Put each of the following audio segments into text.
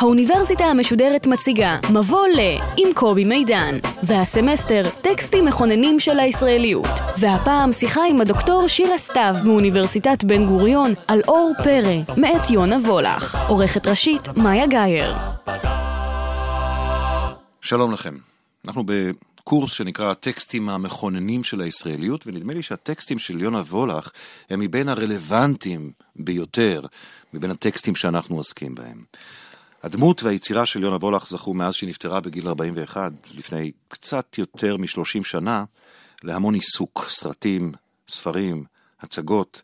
האוניברסיטה המשודרת מציגה מבוא ל עם קובי מידן והסמסטר טקסטים מכוננים של הישראליות. והפעם שיחה עם הדוקטור שירה סתיו מאוניברסיטת בן גוריון על אור פרא מאת יונה וולך. עורכת ראשית מאיה גאייר. שלום לכם, אנחנו בקורס שנקרא הטקסטים המכוננים של הישראליות ונדמה לי שהטקסטים של יונה וולך הם מבין הרלוונטיים ביותר מבין הטקסטים שאנחנו עוסקים בהם. הדמות והיצירה של יונה וולך זכו מאז שהיא נפטרה בגיל 41, לפני קצת יותר מ-30 שנה, להמון עיסוק, סרטים, ספרים, הצגות,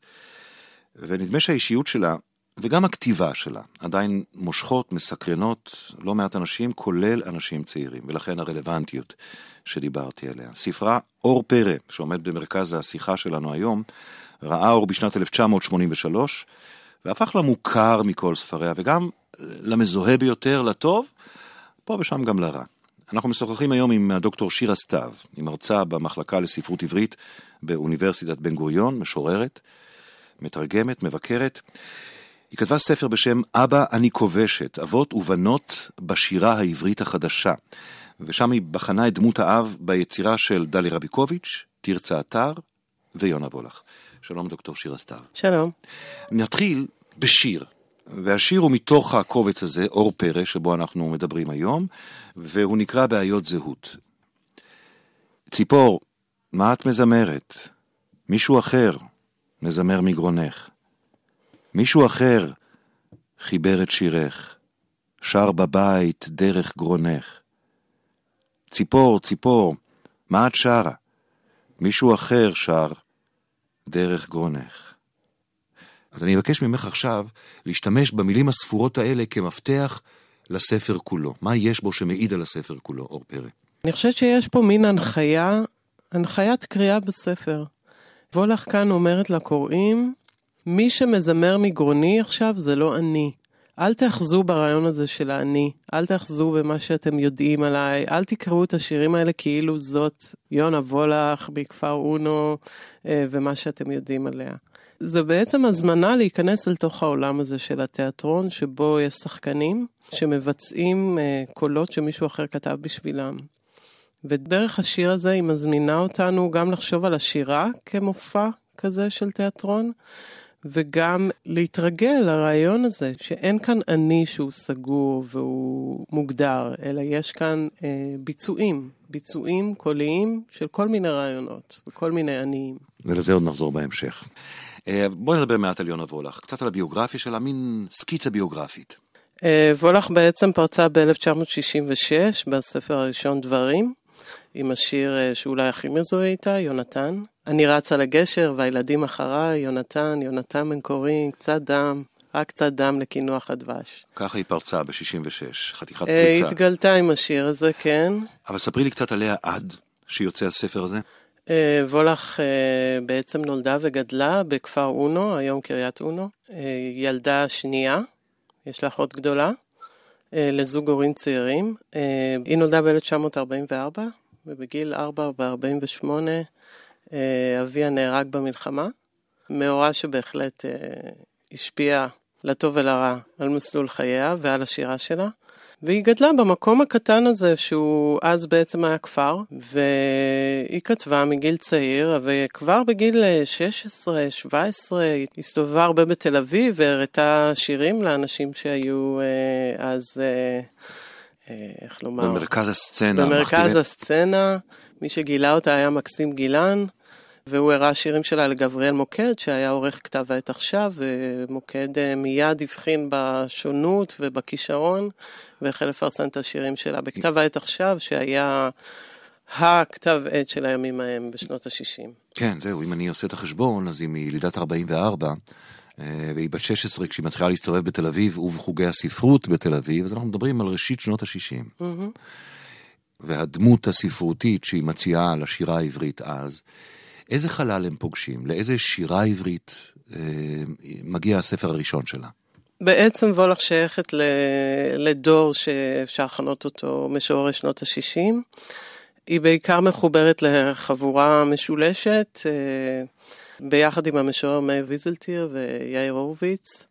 ונדמה שהאישיות שלה, וגם הכתיבה שלה, עדיין מושכות, מסקרנות לא מעט אנשים, כולל אנשים צעירים, ולכן הרלוונטיות שדיברתי עליה. ספרה אור פרא, שעומד במרכז השיחה שלנו היום, ראה אור בשנת 1983, והפך למוכר מכל ספריה, וגם למזוהה ביותר, לטוב, פה ושם גם לרע. אנחנו משוחחים היום עם הדוקטור שירה סתיו, היא מרצה במחלקה לספרות עברית באוניברסיטת בן גוריון, משוררת, מתרגמת, מבקרת. היא כתבה ספר בשם אבא אני כובשת, אבות ובנות בשירה העברית החדשה. ושם היא בחנה את דמות האב ביצירה של דלי רביקוביץ', תרצה אתר ויונה וולך. שלום דוקטור שירה סתיו. שלום. נתחיל בשיר. והשיר הוא מתוך הקובץ הזה, אור פרא, שבו אנחנו מדברים היום, והוא נקרא בעיות זהות. ציפור, מה את מזמרת? מישהו אחר מזמר מגרונך. מישהו אחר חיבר את שירך, שר בבית דרך גרונך. ציפור, ציפור, מה את שרה? מישהו אחר שר דרך גרונך. אז אני אבקש ממך עכשיו להשתמש במילים הספורות האלה כמפתח לספר כולו. מה יש בו שמעיד על הספר כולו, אור פרא? אני חושבת שיש פה מין הנחיה, הנחיית קריאה בספר. וולך כאן אומרת לקוראים, מי שמזמר מגרוני עכשיו זה לא אני. אל תאחזו ברעיון הזה של האני, אל תאחזו במה שאתם יודעים עליי, אל תקראו את השירים האלה כאילו זאת יונה וולך מכפר אונו אה, ומה שאתם יודעים עליה. זה בעצם הזמנה להיכנס אל תוך העולם הזה של התיאטרון, שבו יש שחקנים שמבצעים uh, קולות שמישהו אחר כתב בשבילם. ודרך השיר הזה היא מזמינה אותנו גם לחשוב על השירה כמופע כזה של תיאטרון, וגם להתרגל לרעיון הזה, שאין כאן אני שהוא סגור והוא מוגדר, אלא יש כאן אה, ביצועים, ביצועים קוליים של כל מיני רעיונות וכל מיני עניים. ולזה עוד נחזור בהמשך. אה, בואי נדבר מעט על יונה וולך, קצת על הביוגרפיה שלה, מין סקיצה ביוגרפית. אה, וולך בעצם פרצה ב-1966 בספר הראשון דברים, עם השיר אה, שאולי הכי מזוהה איתה, יונתן. אני רץ על הגשר והילדים אחריי, יונתן, יונתן בן קורין, קצת דם, רק קצת דם לקינוח הדבש. ככה היא פרצה ב-66, חתיכת פריצה. התגלתה עם השיר הזה, כן. אבל ספרי לי קצת עליה עד שיוצא הספר הזה. אה, וולך אה, בעצם נולדה וגדלה בכפר אונו, היום קריית אונו. אה, ילדה שנייה, יש לה אחות גדולה, לזוג הורים צעירים. היא נולדה ב-1944, ובגיל 4 ב-48 אביה נהרג במלחמה. מאורע שבהחלט השפיע לטוב ולרע על מסלול חייה ועל השירה שלה. והיא גדלה במקום הקטן הזה שהוא אז בעצם היה כפר, והיא כתבה מגיל צעיר, וכבר בגיל 16-17 היא הסתובבה הרבה בתל אביב והראתה שירים לאנשים שהיו אה, אז... אה, אה, איך לומר? במרכז הסצנה. במרכז הסצנה. מי שגילה אותה היה מקסים גילן. והוא הראה שירים שלה לגבריאל מוקד, שהיה עורך כתב העת עכשיו, ומוקד אה, מיד הבחין בשונות ובכישרון, והחל לפרסם את השירים שלה בכתב העת עכשיו, שהיה הכתב עת של הימים ההם בשנות ה-60. כן, זהו, אם אני עושה את החשבון, אז היא מילידת 44, אה, והיא בת 16 כשהיא מתחילה להסתובב בתל אביב ובחוגי הספרות בתל אביב, אז אנחנו מדברים על ראשית שנות ה-60. Mm-hmm. והדמות הספרותית שהיא מציעה לשירה העברית אז, איזה חלל הם פוגשים? לאיזה שירה עברית אה, מגיע הספר הראשון שלה? בעצם וולך שייכת ל... לדור שאפשר לכנות אותו משוררי שנות ה-60. היא בעיקר מחוברת לחבורה משולשת, אה, ביחד עם המשורר מאיר ויזלטיר ויאיר הורוביץ,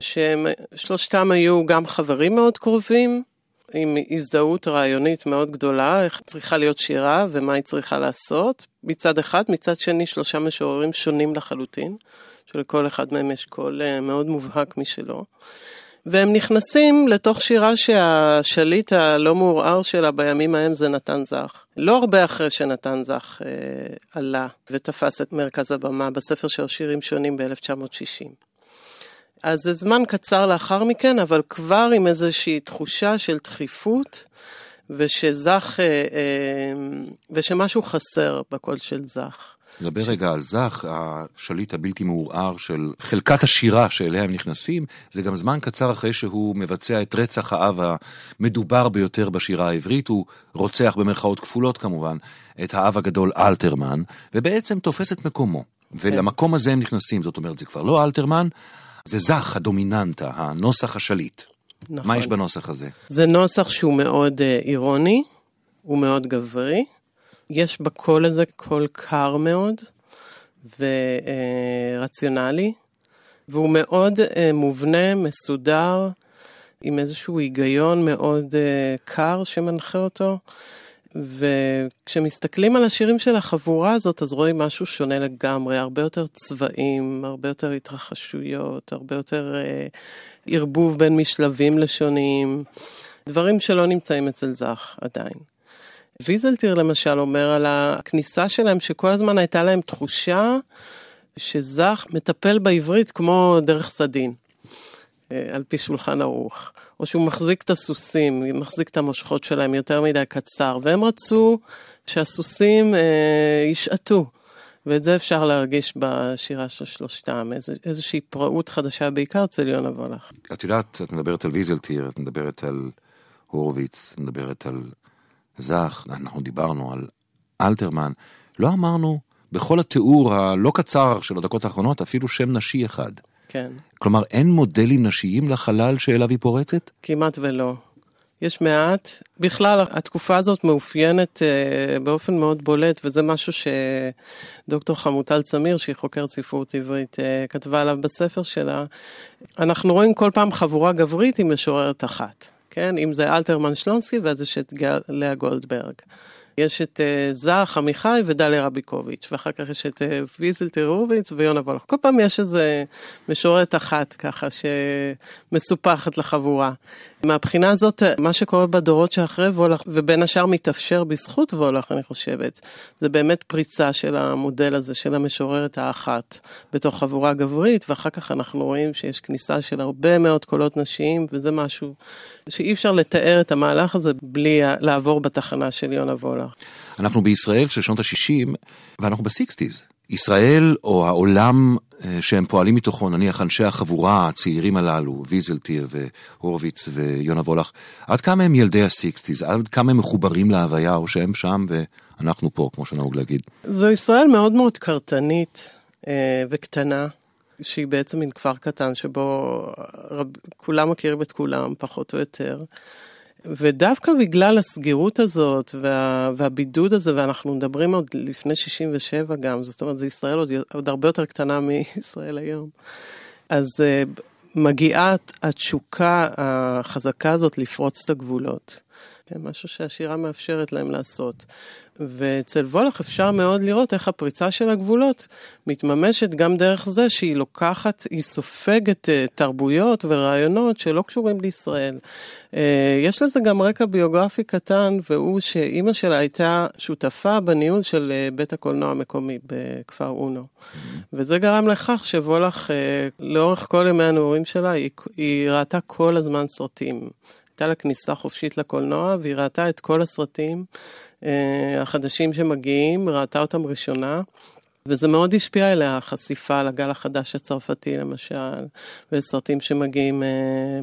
שהם שלושתם היו גם חברים מאוד קרובים, עם הזדהות רעיונית מאוד גדולה, איך צריכה להיות שירה ומה היא צריכה לעשות, מצד אחד, מצד שני שלושה משוררים שונים לחלוטין, שלכל אחד מהם יש קול אה, מאוד מובהק משלו. והם נכנסים לתוך שירה שהשליט הלא מעורער שלה בימים ההם זה נתן זך. לא הרבה אחרי שנתן זך אה, עלה ותפס את מרכז הבמה בספר של שירים שונים ב-1960. אז זה זמן קצר לאחר מכן, אבל כבר עם איזושהי תחושה של דחיפות, ושזך, אה, אה, ושמשהו חסר בקול של זך. נדבר רגע על זך, השליט הבלתי מעורער של חלקת השירה שאליה הם נכנסים, זה גם זמן קצר אחרי שהוא מבצע את רצח האב המדובר ביותר בשירה העברית, הוא רוצח במרכאות כפולות כמובן, את האב הגדול אלתרמן, ובעצם תופס את מקומו. ולמקום הזה הם נכנסים, זאת אומרת, זה כבר לא אלתרמן, זה זך, הדומיננטה, הנוסח השליט. נכון. מה יש בנוסח הזה? זה נוסח שהוא מאוד uh, אירוני, הוא מאוד גברי. יש בקול הזה קול קר מאוד ורציונלי, והוא מאוד אה, מובנה, מסודר, עם איזשהו היגיון מאוד אה, קר שמנחה אותו. וכשמסתכלים על השירים של החבורה הזאת, אז רואים משהו שונה לגמרי, הרבה יותר צבעים, הרבה יותר התרחשויות, הרבה יותר אה, ערבוב בין משלבים לשונים, דברים שלא נמצאים אצל זך עדיין. ויזלטיר למשל אומר על הכניסה שלהם, שכל הזמן הייתה להם תחושה שזך מטפל בעברית כמו דרך סדין, אה, על פי שולחן ערוך. או שהוא מחזיק את הסוסים, מחזיק את המושכות שלהם יותר מדי קצר, והם רצו שהסוסים אה, ישעטו. ואת זה אפשר להרגיש בשירה של שלושתם, איז, איזושהי פראות חדשה, בעיקר אצל יונה וולך. את יודעת, את מדברת על ויזלטיר, את מדברת על הורוביץ, את מדברת על זך, אנחנו דיברנו על אלתרמן, לא אמרנו בכל התיאור הלא קצר של הדקות האחרונות אפילו שם נשי אחד. כן. כלומר, אין מודלים נשיים לחלל שאליו היא פורצת? כמעט ולא. יש מעט. בכלל, התקופה הזאת מאופיינת uh, באופן מאוד בולט, וזה משהו שדוקטור חמוטל צמיר, שהיא חוקרת ספרות עברית, uh, כתבה עליו בספר שלה. אנחנו רואים כל פעם חבורה גברית עם משוררת אחת. כן? אם זה אלתרמן שלונסקי, ואז יש את לאה גולדברג. יש את uh, זך, עמיחי ודליה רביקוביץ', ואחר כך יש את uh, ויזל טרוביץ ויונה וולך. כל פעם יש איזה משוררת אחת ככה שמסופחת לחבורה. מהבחינה הזאת, מה שקורה בדורות שאחרי וולך, ובין השאר מתאפשר בזכות וולך, אני חושבת, זה באמת פריצה של המודל הזה, של המשוררת האחת, בתוך חבורה גברית, ואחר כך אנחנו רואים שיש כניסה של הרבה מאוד קולות נשיים, וזה משהו שאי אפשר לתאר את המהלך הזה בלי לעבור בתחנה של יונה וולך. אנחנו בישראל של שנות ה-60, ואנחנו בסיקסטיז. ישראל או העולם אה, שהם פועלים מתוכו, נניח אנשי החבורה הצעירים הללו, ויזלטיר והורוביץ ויונה וולך, עד כמה הם ילדי הסיקסטיז, עד כמה הם מחוברים להוויה, או שהם שם ואנחנו פה, כמו שנהוג להגיד. זו ישראל מאוד מאוד קרטנית אה, וקטנה, שהיא בעצם מין כפר קטן שבו רב, כולם מכירים את כולם, פחות או יותר. ודווקא בגלל הסגירות הזאת וה, והבידוד הזה, ואנחנו מדברים עוד לפני 67 גם, זאת אומרת, זו ישראל עוד, עוד הרבה יותר קטנה מישראל היום. אז uh, מגיעה התשוקה החזקה הזאת לפרוץ את הגבולות. משהו שהשירה מאפשרת להם לעשות. ואצל וולך אפשר מאוד לראות איך הפריצה של הגבולות מתממשת גם דרך זה שהיא לוקחת, היא סופגת אה, תרבויות ורעיונות שלא קשורים לישראל. אה, יש לזה גם רקע ביוגרפי קטן, והוא שאימא שלה הייתה שותפה בניהול של אה, בית הקולנוע המקומי בכפר אונו. וזה גרם לכך שוולך, לאורך כל ימי הנעורים שלה, היא, היא ראתה כל הזמן סרטים. הייתה לה כניסה חופשית לקולנוע, והיא ראתה את כל הסרטים אה, החדשים שמגיעים, ראתה אותם ראשונה. וזה מאוד השפיע אליה, החשיפה לגל החדש הצרפתי למשל, וסרטים שמגיעים אה,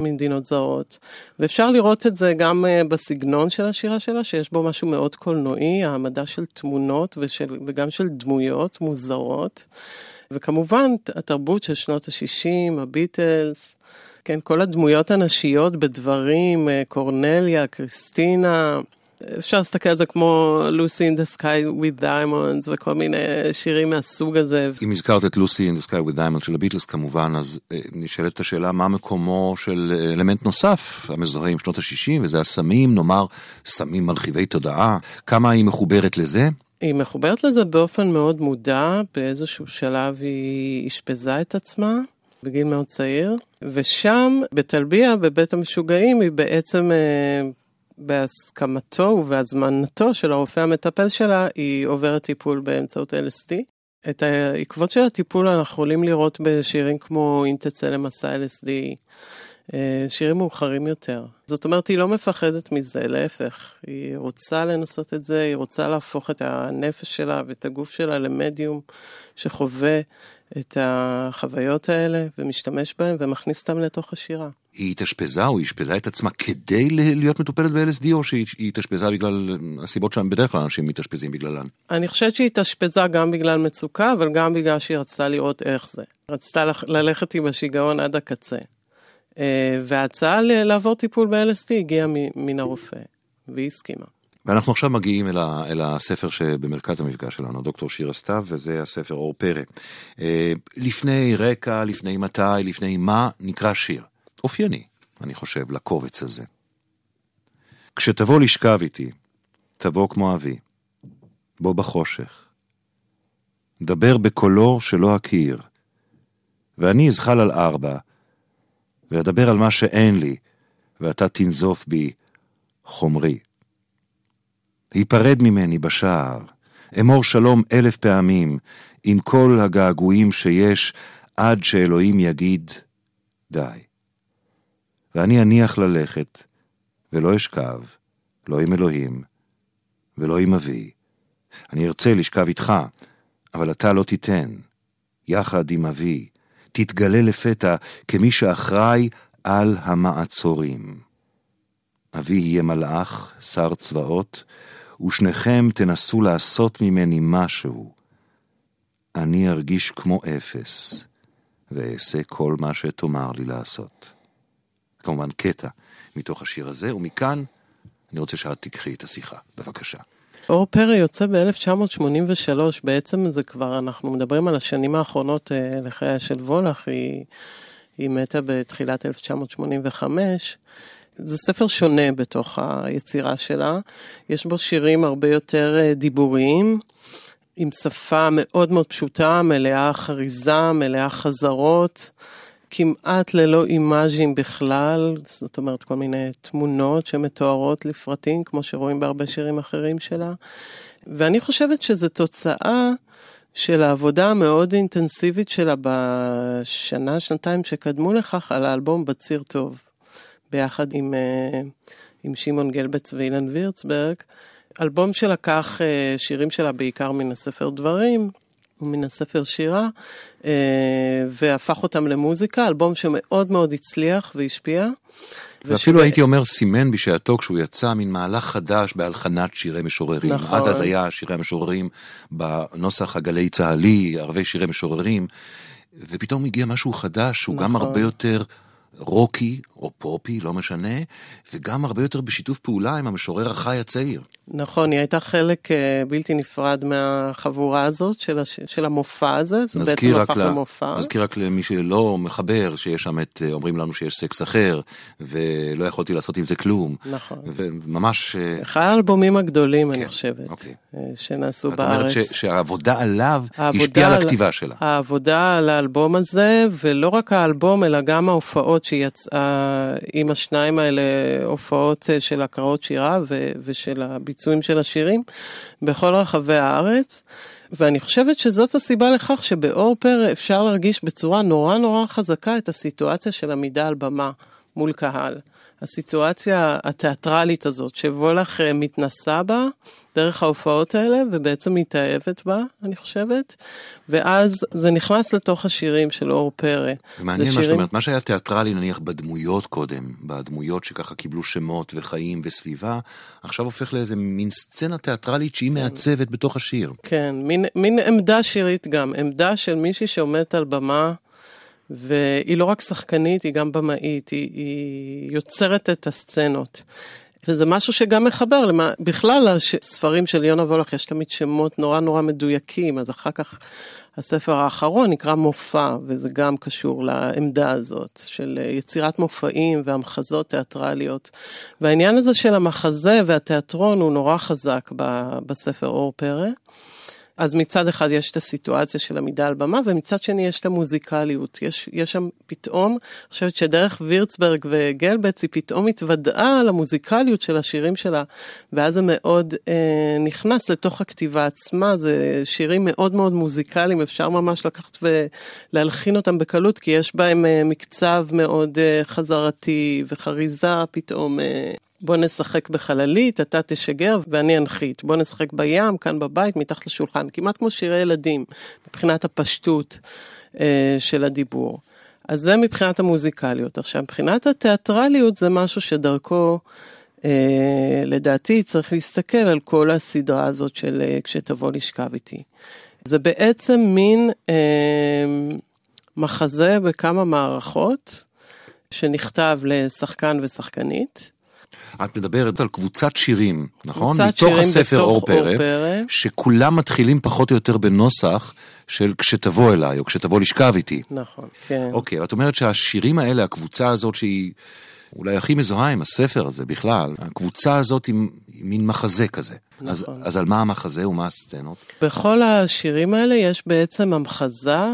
ממדינות זרות. ואפשר לראות את זה גם אה, בסגנון של השירה שלה, שיש בו משהו מאוד קולנועי, העמדה של תמונות ושל, וגם של דמויות מוזרות. וכמובן, התרבות של שנות ה-60, הביטלס, כן, כל הדמויות הנשיות בדברים, אה, קורנליה, קריסטינה, אפשר להסתכל על זה כמו לוסי in the sky with diamonds וכל מיני שירים מהסוג הזה. אם הזכרת את לוסי in the sky with diamonds של הביטלס כמובן, אז אה, נשאלת השאלה מה מקומו של אה, אלמנט נוסף המזוהה עם שנות ה-60, וזה הסמים, נאמר סמים מרחיבי תודעה, כמה היא מחוברת לזה? היא מחוברת לזה באופן מאוד מודע, באיזשהו שלב היא אשפזה את עצמה. בגיל מאוד צעיר, ושם, בטלביה, בבית המשוגעים, היא בעצם אה, בהסכמתו ובהזמנתו של הרופא המטפל שלה, היא עוברת טיפול באמצעות LSD. את העקבות של הטיפול אנחנו יכולים לראות בשירים כמו אם תצא למסע LSD, אה, שירים מאוחרים יותר. זאת אומרת, היא לא מפחדת מזה, להפך. היא רוצה לנסות את זה, היא רוצה להפוך את הנפש שלה ואת הגוף שלה למדיום שחווה את החוויות האלה ומשתמש בהן ומכניס אותן לתוך השירה. היא התאשפזה או אשפזה את עצמה כדי להיות מטופלת ב-LSD או שהיא התאשפזה בגלל הסיבות שהם בדרך כלל אנשים מתאשפזים בגללן? אני חושבת שהיא התאשפזה גם בגלל מצוקה, אבל גם בגלל שהיא רצתה לראות איך זה. רצתה ללכת עם השיגעון עד הקצה. אה, וההצעה לעבור טיפול ב-LSD הגיעה מן הרופא, והיא הסכימה. ואנחנו עכשיו מגיעים אל, ה, אל הספר שבמרכז המפגש שלנו, דוקטור שירה סתיו, וזה הספר אור פרא. אה, לפני רקע, לפני מתי, לפני מה, נקרא שיר. אופייני, אני חושב, לקובץ הזה. כשתבוא לשכב איתי, תבוא כמו אבי, בוא בחושך. דבר בקולו שלא אכיר, ואני אזחל על ארבע, ואדבר על מה שאין לי, ואתה תנזוף בי חומרי. היפרד ממני בשער, אמור שלום אלף פעמים, עם כל הגעגועים שיש, עד שאלוהים יגיד, די. ואני אניח ללכת, ולא אשכב, לא עם אלוהים, ולא עם אבי. אני ארצה לשכב איתך, אבל אתה לא תיתן. יחד עם אבי, תתגלה לפתע כמי שאחראי על המעצורים. אבי יהיה מלאך, שר צבאות, ושניכם תנסו לעשות ממני משהו. אני ארגיש כמו אפס, ואעשה כל מה שתאמר לי לעשות. כמובן קטע מתוך השיר הזה, ומכאן אני רוצה שאת תקחי את השיחה. בבקשה. אור פרא יוצא ב-1983, בעצם זה כבר, אנחנו מדברים על השנים האחרונות אה, לחייה של וולך, היא, היא מתה בתחילת 1985. זה ספר שונה בתוך היצירה שלה, יש בו שירים הרבה יותר אה, דיבוריים, עם שפה מאוד מאוד פשוטה, מלאה חריזה, מלאה חזרות. כמעט ללא אימאז'ים בכלל, זאת אומרת כל מיני תמונות שמתוארות לפרטים, כמו שרואים בהרבה שירים אחרים שלה. ואני חושבת שזו תוצאה של העבודה המאוד אינטנסיבית שלה בשנה, שנתיים שקדמו לכך על האלבום בציר טוב, ביחד עם, אה, עם שמעון גלבץ ואילן וירצברג. אלבום שלקח אה, שירים שלה בעיקר מן הספר דברים, מן הספר שירה, אה, והפך אותם למוזיקה, אלבום שמאוד מאוד הצליח והשפיע. ואפילו הייתי אומר סימן בשעתו כשהוא יצא מין מהלך חדש בהלחנת שירי משוררים. נכון. עד אז היה שירי המשוררים בנוסח הגלי צה"לי, ערבי שירי משוררים, ופתאום הגיע משהו חדש שהוא נכון. גם הרבה יותר רוקי או פופי, לא משנה, וגם הרבה יותר בשיתוף פעולה עם המשורר החי הצעיר. נכון, היא הייתה חלק אה, בלתי נפרד מהחבורה הזאת של, הש... של המופע הזה, זה בעצם הפך למופע. נזכיר רק למי שלא מחבר, שיש שם את, אה, אומרים לנו שיש סקס אחר, ולא יכולתי לעשות עם זה כלום. נכון. וממש... אה, אחד האלבומים הגדולים, כן, אני חושבת, אוקיי. שנעשו בארץ. את אומרת שהעבודה עליו השפיעה על הכתיבה שלה. העבודה על האלבום הזה, ולא רק האלבום, אלא גם ההופעות שיצאה עם השניים האלה, הופעות של הקראות שירה ושל הביצוע. הביצועים של השירים בכל רחבי הארץ. ואני חושבת שזאת הסיבה לכך שבאור אפשר להרגיש בצורה נורא נורא חזקה את הסיטואציה של עמידה על במה מול קהל. הסיטואציה התיאטרלית הזאת, שוולך אה, מתנסה בה דרך ההופעות האלה, ובעצם מתאהבת בה, אני חושבת, ואז זה נכנס לתוך השירים של אור פרא. מעניין זה מה שאת שירים- אומרת, מה שהיה תיאטרלי נניח בדמויות קודם, בדמויות שככה קיבלו שמות וחיים וסביבה, עכשיו הופך לאיזה מין סצנה תיאטרלית שהיא מעצבת בתוך השיר. כן, מין, מין עמדה שירית גם, עמדה של מישהי שעומדת על במה, והיא לא רק שחקנית, היא גם במאית, היא, היא יוצרת את הסצנות. וזה משהו שגם מחבר, למה, בכלל הספרים של יונה וולך יש תמיד שמות נורא נורא מדויקים, אז אחר כך הספר האחרון נקרא מופע, וזה גם קשור לעמדה הזאת של יצירת מופעים והמחזות תיאטרליות. והעניין הזה של המחזה והתיאטרון הוא נורא חזק בספר אור פרא. אז מצד אחד יש את הסיטואציה של עמידה על במה, ומצד שני יש את המוזיקליות. יש, יש שם פתאום, אני חושבת שדרך וירצברג וגלבץ היא פתאום התוודעה למוזיקליות של השירים שלה, ואז זה מאוד אה, נכנס לתוך הכתיבה עצמה, זה שירים מאוד מאוד מוזיקליים, אפשר ממש לקחת ולהלחין אותם בקלות, כי יש בהם אה, מקצב מאוד אה, חזרתי וחריזה פתאום. אה, בוא נשחק בחללית, אתה תשגר ואני אנחית. בוא נשחק בים, כאן בבית, מתחת לשולחן. כמעט כמו שירי ילדים, מבחינת הפשטות אה, של הדיבור. אז זה מבחינת המוזיקליות. עכשיו, מבחינת התיאטרליות זה משהו שדרכו, אה, לדעתי, צריך להסתכל על כל הסדרה הזאת של אה, כשתבוא לשכב איתי. זה בעצם מין אה, מחזה בכמה מערכות, שנכתב לשחקן ושחקנית. את מדברת על קבוצת שירים, נכון? קבוצת מתוך שירים הספר בתוך אור פרא. שכולם מתחילים פחות או יותר בנוסח של כשתבוא אליי, או כשתבוא לשכב איתי. נכון, כן. אוקיי, את אומרת שהשירים האלה, הקבוצה הזאת שהיא אולי הכי מזוהה עם הספר הזה בכלל, הקבוצה הזאת היא, מין מחזה כזה. אז, נכון. אז על מה המחזה ומה הסצנות? בכל השירים האלה יש בעצם המחזה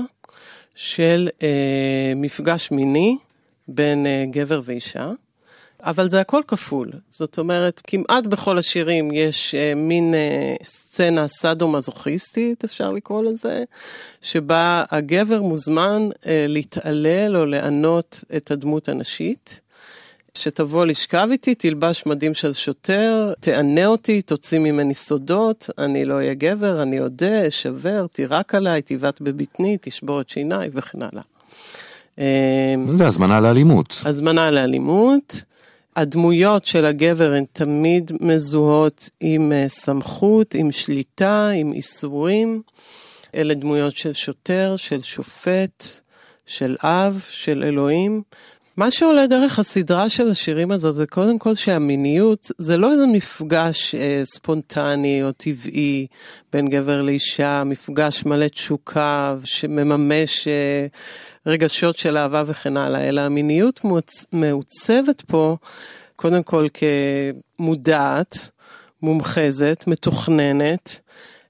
של אה, מפגש מיני בין אה, גבר ואישה, אבל זה הכל כפול. זאת אומרת, כמעט בכל השירים יש אה, מין אה, סצנה סאדו-מזוכיסטית, אפשר לקרוא לזה, שבה הגבר מוזמן אה, להתעלל או לענות את הדמות הנשית. שתבוא לשכב איתי, תלבש מדים של שוטר, תענה אותי, תוציא ממני סודות, אני לא אהיה גבר, אני אודה, אשבר, תירק עליי, תבעט בבטני, תשבור את שיניי וכן הלאה. אמ, זה הזמנה לאלימות. הזמנה לאלימות. הדמויות של הגבר הן תמיד מזוהות עם אה, סמכות, עם שליטה, עם איסורים. אלה דמויות של שוטר, של שופט, של אב, של אלוהים. מה שעולה דרך הסדרה של השירים הזאת זה קודם כל שהמיניות זה לא איזה מפגש אה, ספונטני או טבעי בין גבר לאישה, מפגש מלא תשוקה שמממש אה, רגשות של אהבה וכן הלאה, אלא המיניות מוצ... מעוצבת פה קודם כל כמודעת, מומחזת, מתוכננת,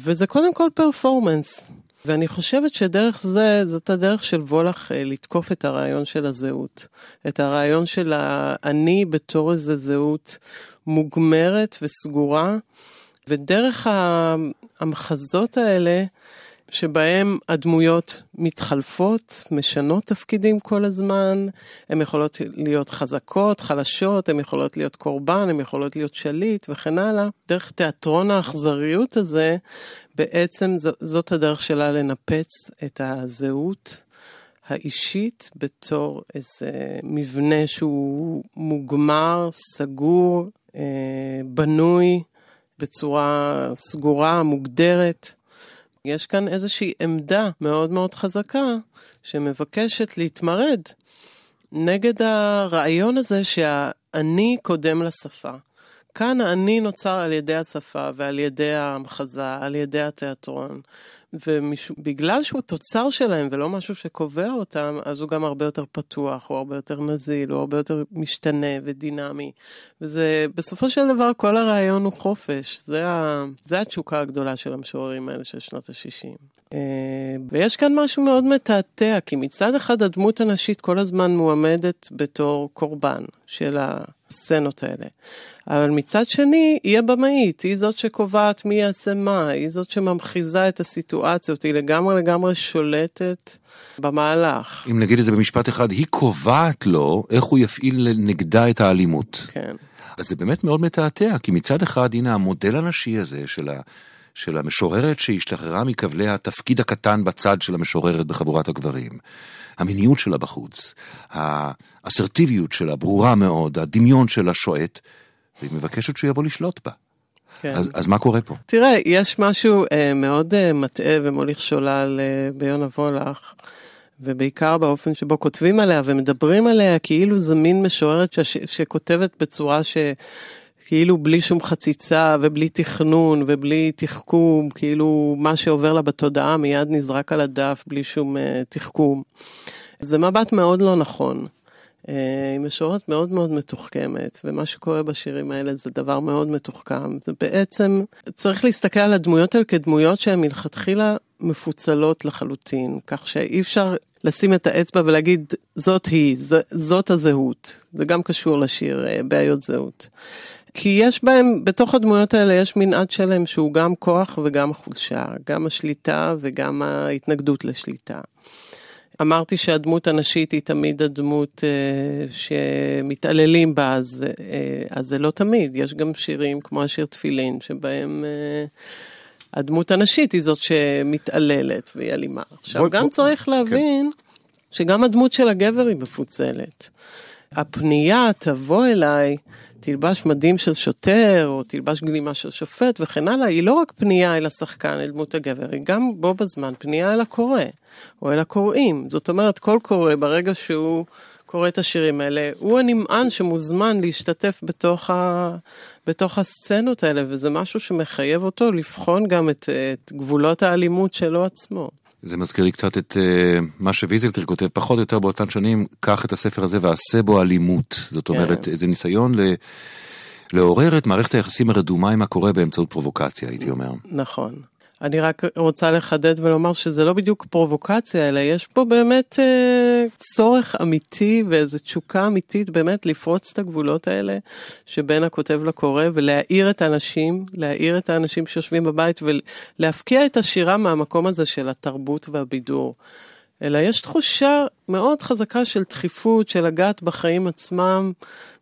וזה קודם כל פרפורמנס. ואני חושבת שדרך זה, זאת הדרך של וולך אה, לתקוף את הרעיון של הזהות. את הרעיון של האני בתור איזו זהות מוגמרת וסגורה, ודרך המחזות האלה, שבהם הדמויות מתחלפות, משנות תפקידים כל הזמן, הן יכולות להיות חזקות, חלשות, הן יכולות להיות קורבן, הן יכולות להיות שליט וכן הלאה. דרך תיאטרון האכזריות הזה, בעצם זאת הדרך שלה לנפץ את הזהות האישית בתור איזה מבנה שהוא מוגמר, סגור, אה, בנוי בצורה סגורה, מוגדרת. יש כאן איזושהי עמדה מאוד מאוד חזקה שמבקשת להתמרד נגד הרעיון הזה שהאני קודם לשפה. כאן האני נוצר על ידי השפה ועל ידי המחזה, על ידי התיאטרון. ובגלל שהוא תוצר שלהם ולא משהו שקובע אותם, אז הוא גם הרבה יותר פתוח, הוא הרבה יותר נזיל, הוא הרבה יותר משתנה ודינמי. וזה, בסופו של דבר, כל הרעיון הוא חופש. זה, ה, זה התשוקה הגדולה של המשוררים האלה של שנות ה-60. אה, ויש כאן משהו מאוד מתעתע, כי מצד אחד הדמות הנשית כל הזמן מועמדת בתור קורבן של הסצנות האלה. אבל מצד שני, היא הבמאית, היא זאת שקובעת מי יעשה מה, היא זאת שממחיזה את הסיטואציות, היא לגמרי לגמרי שולטת במהלך. אם נגיד את זה במשפט אחד, היא קובעת לו איך הוא יפעיל נגדה את האלימות. כן. אז זה באמת מאוד מתעתע, כי מצד אחד, הנה המודל הנשי הזה של ה... של המשוררת שהשתחררה מכבלי התפקיד הקטן בצד של המשוררת בחבורת הגברים. המיניות שלה בחוץ, האסרטיביות שלה ברורה מאוד, הדמיון שלה שועט, והיא מבקשת שהוא יבוא לשלוט בה. כן. אז, אז מה קורה פה? תראה, יש משהו אה, מאוד אה, מטעה ומוליך שולל אה, ביונה וולך, ובעיקר באופן שבו כותבים עליה ומדברים עליה, כאילו זו מין משוררת ש, שכותבת בצורה ש... כאילו בלי שום חציצה ובלי תכנון ובלי תחכום, כאילו מה שעובר לה בתודעה מיד נזרק על הדף בלי שום uh, תחכום. זה מבט מאוד לא נכון. היא משוררת מאוד מאוד מתוחכמת, ומה שקורה בשירים האלה זה דבר מאוד מתוחכם. ובעצם צריך להסתכל על הדמויות האלה כדמויות שהן מלכתחילה מפוצלות לחלוטין, כך שאי אפשר לשים את האצבע ולהגיד זאת היא, זאת הזהות. זה גם קשור לשיר uh, בעיות זהות. כי יש בהם, בתוך הדמויות האלה יש מנעד שלם שהוא גם כוח וגם חולשה, גם השליטה וגם ההתנגדות לשליטה. אמרתי שהדמות הנשית היא תמיד הדמות אה, שמתעללים בה, אז, אה, אז זה לא תמיד, יש גם שירים כמו השיר תפילין, שבהם אה, הדמות הנשית היא זאת שמתעללת והיא אלימה. עכשיו, בוא, גם בוא, צריך להבין כן. שגם הדמות של הגבר היא מפוצלת. הפנייה תבוא אליי, תלבש מדים של שוטר, או תלבש גלימה של שופט וכן הלאה, היא לא רק פנייה אל השחקן, אל דמות הגבר, היא גם בו בזמן פנייה אל הקורא, או אל הקוראים. זאת אומרת, כל קורא, ברגע שהוא קורא את השירים האלה, הוא הנמען שמוזמן להשתתף בתוך, ה... בתוך הסצנות האלה, וזה משהו שמחייב אותו לבחון גם את, את גבולות האלימות שלו עצמו. זה מזכיר לי קצת את uh, מה שוויזלטר כותב, פחות או יותר באותן שנים, קח את הספר הזה ועשה בו אלימות. זאת כן. אומרת, איזה ניסיון ל... לעורר את מערכת היחסים הרדומה עם הקורא באמצעות פרובוקציה, הייתי אומר. נכון. אני רק רוצה לחדד ולומר שזה לא בדיוק פרובוקציה, אלא יש פה באמת אה, צורך אמיתי ואיזו תשוקה אמיתית באמת לפרוץ את הגבולות האלה שבין הכותב לקורא ולהעיר את האנשים, להעיר את האנשים שיושבים בבית ולהפקיע את השירה מהמקום הזה של התרבות והבידור. אלא יש תחושה מאוד חזקה של דחיפות, של לגעת בחיים עצמם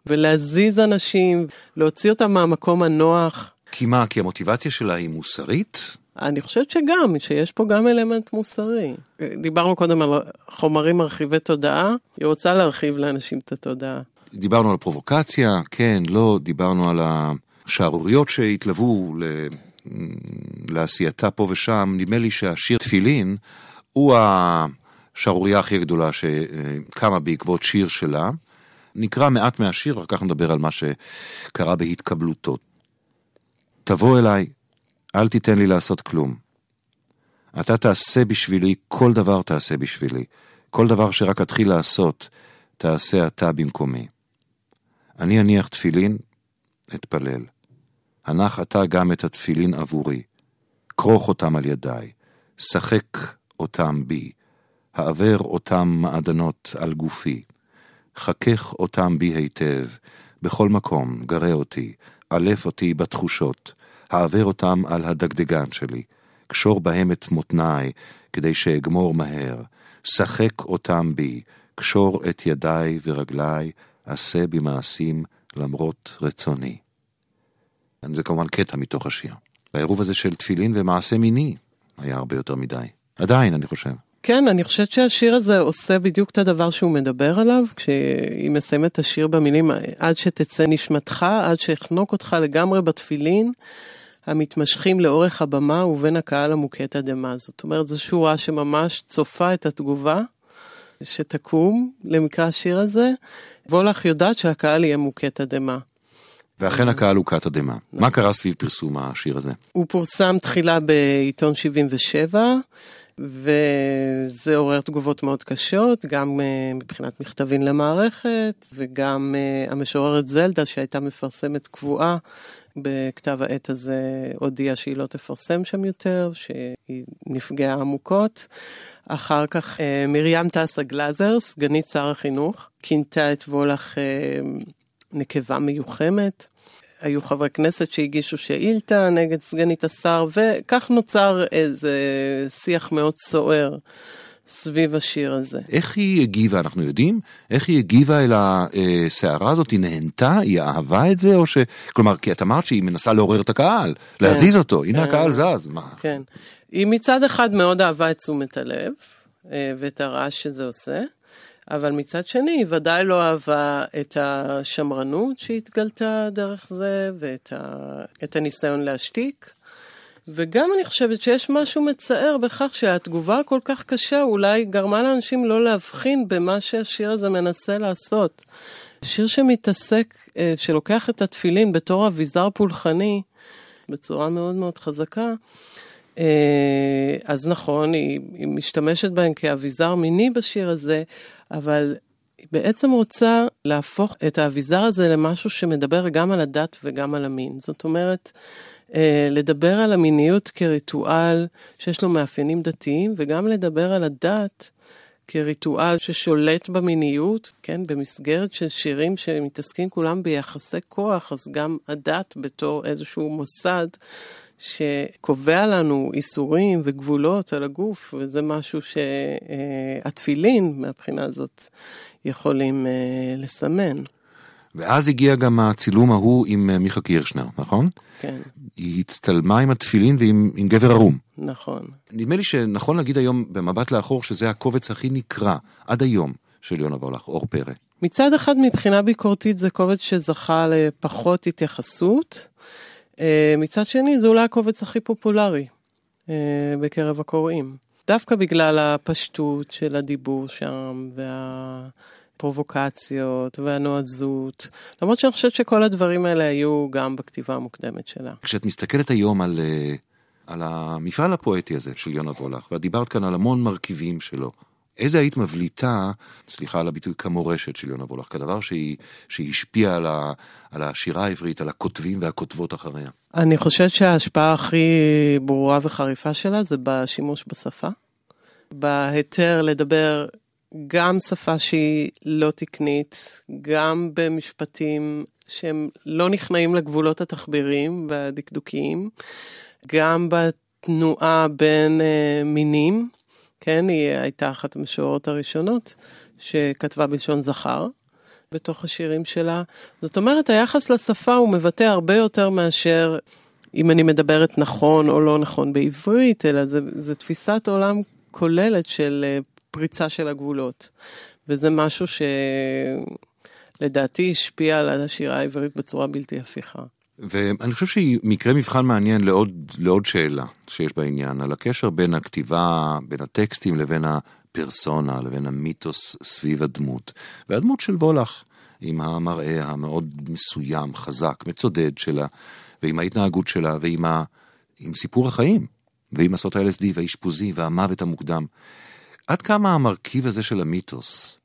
ולהזיז אנשים, להוציא אותם מהמקום הנוח. כי מה, כי המוטיבציה שלה היא מוסרית? אני חושבת שגם, שיש פה גם אלמנט מוסרי. דיברנו קודם על חומרים מרחיבי תודעה, היא רוצה להרחיב לאנשים את התודעה. דיברנו על פרובוקציה, כן, לא, דיברנו על השערוריות שהתלוו ל... לעשייתה פה ושם. נדמה לי שהשיר תפילין הוא השערורייה הכי גדולה שקמה בעקבות שיר שלה. נקרא מעט מהשיר, אחר כך נדבר על מה שקרה בהתקבלותו. תבוא אליי, אל תיתן לי לעשות כלום. אתה תעשה בשבילי, כל דבר תעשה בשבילי. כל דבר שרק אתחיל לעשות, תעשה אתה במקומי. אני אניח תפילין, אתפלל. הנח אתה גם את התפילין עבורי. כרוך אותם על ידיי. שחק אותם בי. העבר אותם מעדנות על גופי. חכך אותם בי היטב. בכל מקום, גרה אותי. עלף אותי בתחושות. העבר אותם על הדגדגן שלי, קשור בהם את מותניי, כדי שאגמור מהר. שחק אותם בי, קשור את ידיי ורגליי, עשה במעשים למרות רצוני. זה כמובן קטע מתוך השיר. העירוב הזה של תפילין ומעשה מיני היה הרבה יותר מדי. עדיין, אני חושב. כן, אני חושבת שהשיר הזה עושה בדיוק את הדבר שהוא מדבר עליו, כשהיא מסיימת את השיר במילים, עד שתצא נשמתך, עד שאחנוק אותך לגמרי בתפילין. המתמשכים לאורך הבמה ובין הקהל המוכה תדהמה. זאת אומרת, זו שורה שממש צופה את התגובה שתקום למקרא השיר הזה. וולך יודעת שהקהל יהיה מוכה תדהמה. ואכן הקהל הוכה תדהמה. מה קרה סביב פרסום השיר הזה? הוא פורסם תחילה בעיתון 77. וזה עורר תגובות מאוד קשות, גם uh, מבחינת מכתבים למערכת, וגם uh, המשוררת זלדה שהייתה מפרסמת קבועה בכתב העת הזה הודיעה שהיא לא תפרסם שם יותר, שהיא נפגעה עמוקות. אחר כך אה, מרים טסה גלאזר, סגנית שר החינוך, כינתה את וולך אה, נקבה מיוחמת. היו חברי כנסת שהגישו שאילתה נגד סגנית השר, וכך נוצר איזה שיח מאוד סוער סביב השיר הזה. איך היא הגיבה, אנחנו יודעים? איך היא הגיבה אל הסערה הזאת? היא נהנתה? היא אהבה את זה? או ש... כלומר, כי את אמרת שהיא מנסה לעורר את הקהל, כן. להזיז אותו, הנה כן. הקהל זז. מה? כן. היא מצד אחד מאוד אהבה את תשומת הלב, אה, ואת הרעש שזה עושה. אבל מצד שני, היא ודאי לא אהבה את השמרנות שהתגלתה דרך זה, ואת ה... הניסיון להשתיק. וגם אני חושבת שיש משהו מצער בכך שהתגובה הכל כך קשה אולי גרמה לאנשים לא להבחין במה שהשיר הזה מנסה לעשות. שיר שמתעסק, אה, שלוקח את התפילין בתור אביזר פולחני, בצורה מאוד מאוד חזקה, אה, אז נכון, היא, היא משתמשת בהם כאביזר מיני בשיר הזה, אבל היא בעצם רוצה להפוך את האביזר הזה למשהו שמדבר גם על הדת וגם על המין. זאת אומרת, לדבר על המיניות כריטואל שיש לו מאפיינים דתיים, וגם לדבר על הדת כריטואל ששולט במיניות, כן, במסגרת של שירים שמתעסקים כולם ביחסי כוח, אז גם הדת בתור איזשהו מוסד שקובע לנו איסורים וגבולות על הגוף, וזה משהו שהתפילין, מהבחינה הזאת, יכולים אה, לסמן. ואז הגיע גם הצילום ההוא עם אה, מיכה קירשנר, נכון? כן. היא הצטלמה עם התפילין ועם עם גבר ערום. נכון. נדמה לי שנכון להגיד היום במבט לאחור שזה הקובץ הכי נקרא עד היום של יונה וולך, אור פרא. מצד אחד מבחינה ביקורתית זה קובץ שזכה לפחות התייחסות. אה, מצד שני, זה אולי הקובץ הכי פופולרי אה, בקרב הקוראים. דווקא בגלל הפשטות של הדיבור שם, והפרובוקציות, והנועזות, למרות שאני חושבת שכל הדברים האלה היו גם בכתיבה המוקדמת שלה. כשאת מסתכלת היום על, אה, על המפעל הפואטי הזה של יונה וולך, ואת דיברת כאן על המון מרכיבים שלו, איזה היית מבליטה, סליחה על הביטוי, כמורשת של יונה וולך, כדבר שהיא, השפיעה על, ה, על השירה העברית, על הכותבים והכותבות אחריה? אני חושבת שההשפעה הכי ברורה וחריפה שלה זה בשימוש בשפה. בהיתר לדבר גם שפה שהיא לא תקנית, גם במשפטים שהם לא נכנעים לגבולות התחבירים והדקדוקיים, גם בתנועה בין uh, מינים. כן, היא הייתה אחת המשוררות הראשונות שכתבה בלשון זכר בתוך השירים שלה. זאת אומרת, היחס לשפה הוא מבטא הרבה יותר מאשר אם אני מדברת נכון או לא נכון בעברית, אלא זה תפיסת עולם כוללת של אה, פריצה של הגבולות. וזה משהו שלדעתי השפיע על השירה העברית בצורה בלתי הפיכה. ואני חושב שהיא מקרה מבחן מעניין לעוד, לעוד שאלה שיש בעניין, על הקשר בין הכתיבה, בין הטקסטים לבין הפרסונה, לבין המיתוס סביב הדמות. והדמות של וולך, עם המראה המאוד מסוים, חזק, מצודד שלה, ועם ההתנהגות שלה, ועם ה... עם סיפור החיים, ועם מסעות ה-LSD והאשפוזי והמוות המוקדם. עד כמה המרכיב הזה של המיתוס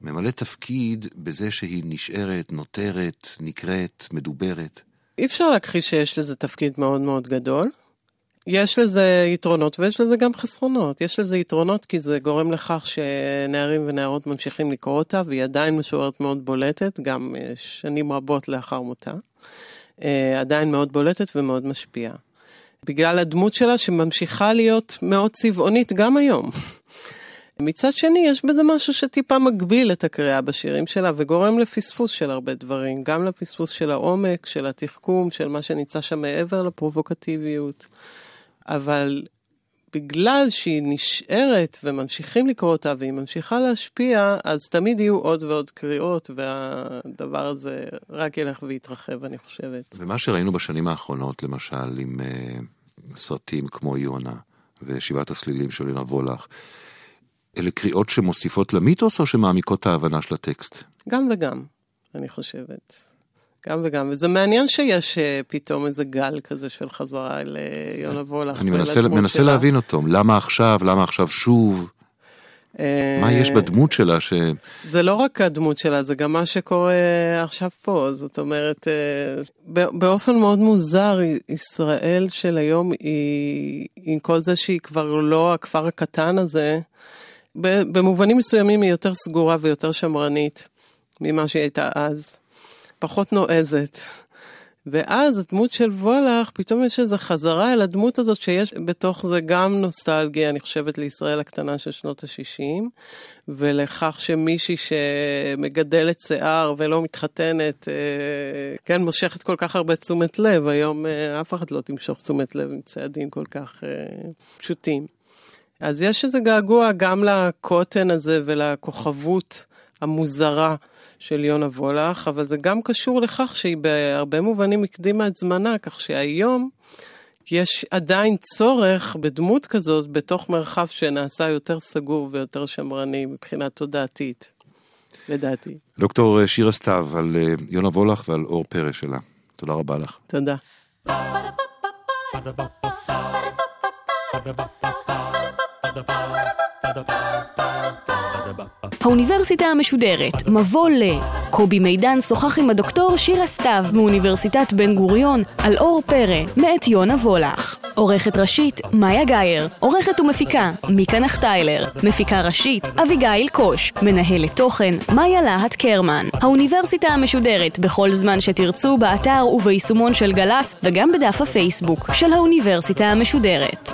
ממלא תפקיד בזה שהיא נשארת, נותרת, נקראת, מדוברת? אי אפשר להכחיש שיש לזה תפקיד מאוד מאוד גדול. יש לזה יתרונות ויש לזה גם חסרונות. יש לזה יתרונות כי זה גורם לכך שנערים ונערות ממשיכים לקרוא אותה, והיא עדיין משוררת מאוד בולטת, גם אה, שנים רבות לאחר מותה. אה, עדיין מאוד בולטת ומאוד משפיעה. בגלל הדמות שלה שממשיכה להיות מאוד צבעונית גם היום. מצד שני, יש בזה משהו שטיפה מגביל את הקריאה בשירים שלה וגורם לפספוס של הרבה דברים, גם לפספוס של העומק, של התחכום, של מה שנמצא שם מעבר לפרובוקטיביות. אבל בגלל שהיא נשארת וממשיכים לקרוא אותה והיא ממשיכה להשפיע, אז תמיד יהיו עוד ועוד קריאות, והדבר הזה רק ילך ויתרחב, אני חושבת. ומה שראינו בשנים האחרונות, למשל, עם uh, סרטים כמו יונה ושבעת הסלילים של יונה וולך, אלה קריאות שמוסיפות למיתוס או שמעמיקות את ההבנה של הטקסט? גם וגם, אני חושבת. גם וגם, וזה מעניין שיש uh, פתאום איזה גל כזה של חזרה ליונה וולך. אני מנסה, מנסה להבין אותו, למה עכשיו, למה עכשיו שוב? מה יש בדמות שלה ש... זה לא רק הדמות שלה, זה גם מה שקורה עכשיו פה. זאת אומרת, באופן מאוד מוזר, ישראל של היום היא, עם כל זה שהיא כבר לא הכפר הקטן הזה, במובנים מסוימים היא יותר סגורה ויותר שמרנית ממה שהיא הייתה אז. פחות נועזת. ואז הדמות של וולך, פתאום יש איזו חזרה אל הדמות הזאת שיש בתוך זה גם נוסטלגיה, אני חושבת, לישראל הקטנה של שנות ה-60, ולכך שמישהי שמגדלת שיער ולא מתחתנת, אה, כן, מושכת כל כך הרבה תשומת לב, היום אה, אף אחד לא תמשוך תשומת לב עם צעדים כל כך אה, פשוטים. אז יש איזה געגוע גם לקוטן הזה ולכוכבות המוזרה של יונה וולך, אבל זה גם קשור לכך שהיא בהרבה מובנים הקדימה את זמנה, כך שהיום יש עדיין צורך בדמות כזאת בתוך מרחב שנעשה יותר סגור ויותר שמרני מבחינה תודעתית, לדעתי. דוקטור שירה סתיו על אה, יונה וולך ועל אור פרא שלה. תודה רבה לך. תודה. האוניברסיטה המשודרת, מבוא ל... קובי מידן שוחח עם הדוקטור שירה סתיו מאוניברסיטת בן גוריון על אור פרא, מאת יונה וולך. עורכת ראשית, מאיה גאייר. עורכת ומפיקה, מיקה נחטיילר. מפיקה ראשית, אביגיל קוש. מנהלת תוכן, מאיה להט קרמן. האוניברסיטה המשודרת, בכל זמן שתרצו, באתר וביישומון של גל"צ, וגם בדף הפייסבוק של האוניברסיטה המשודרת.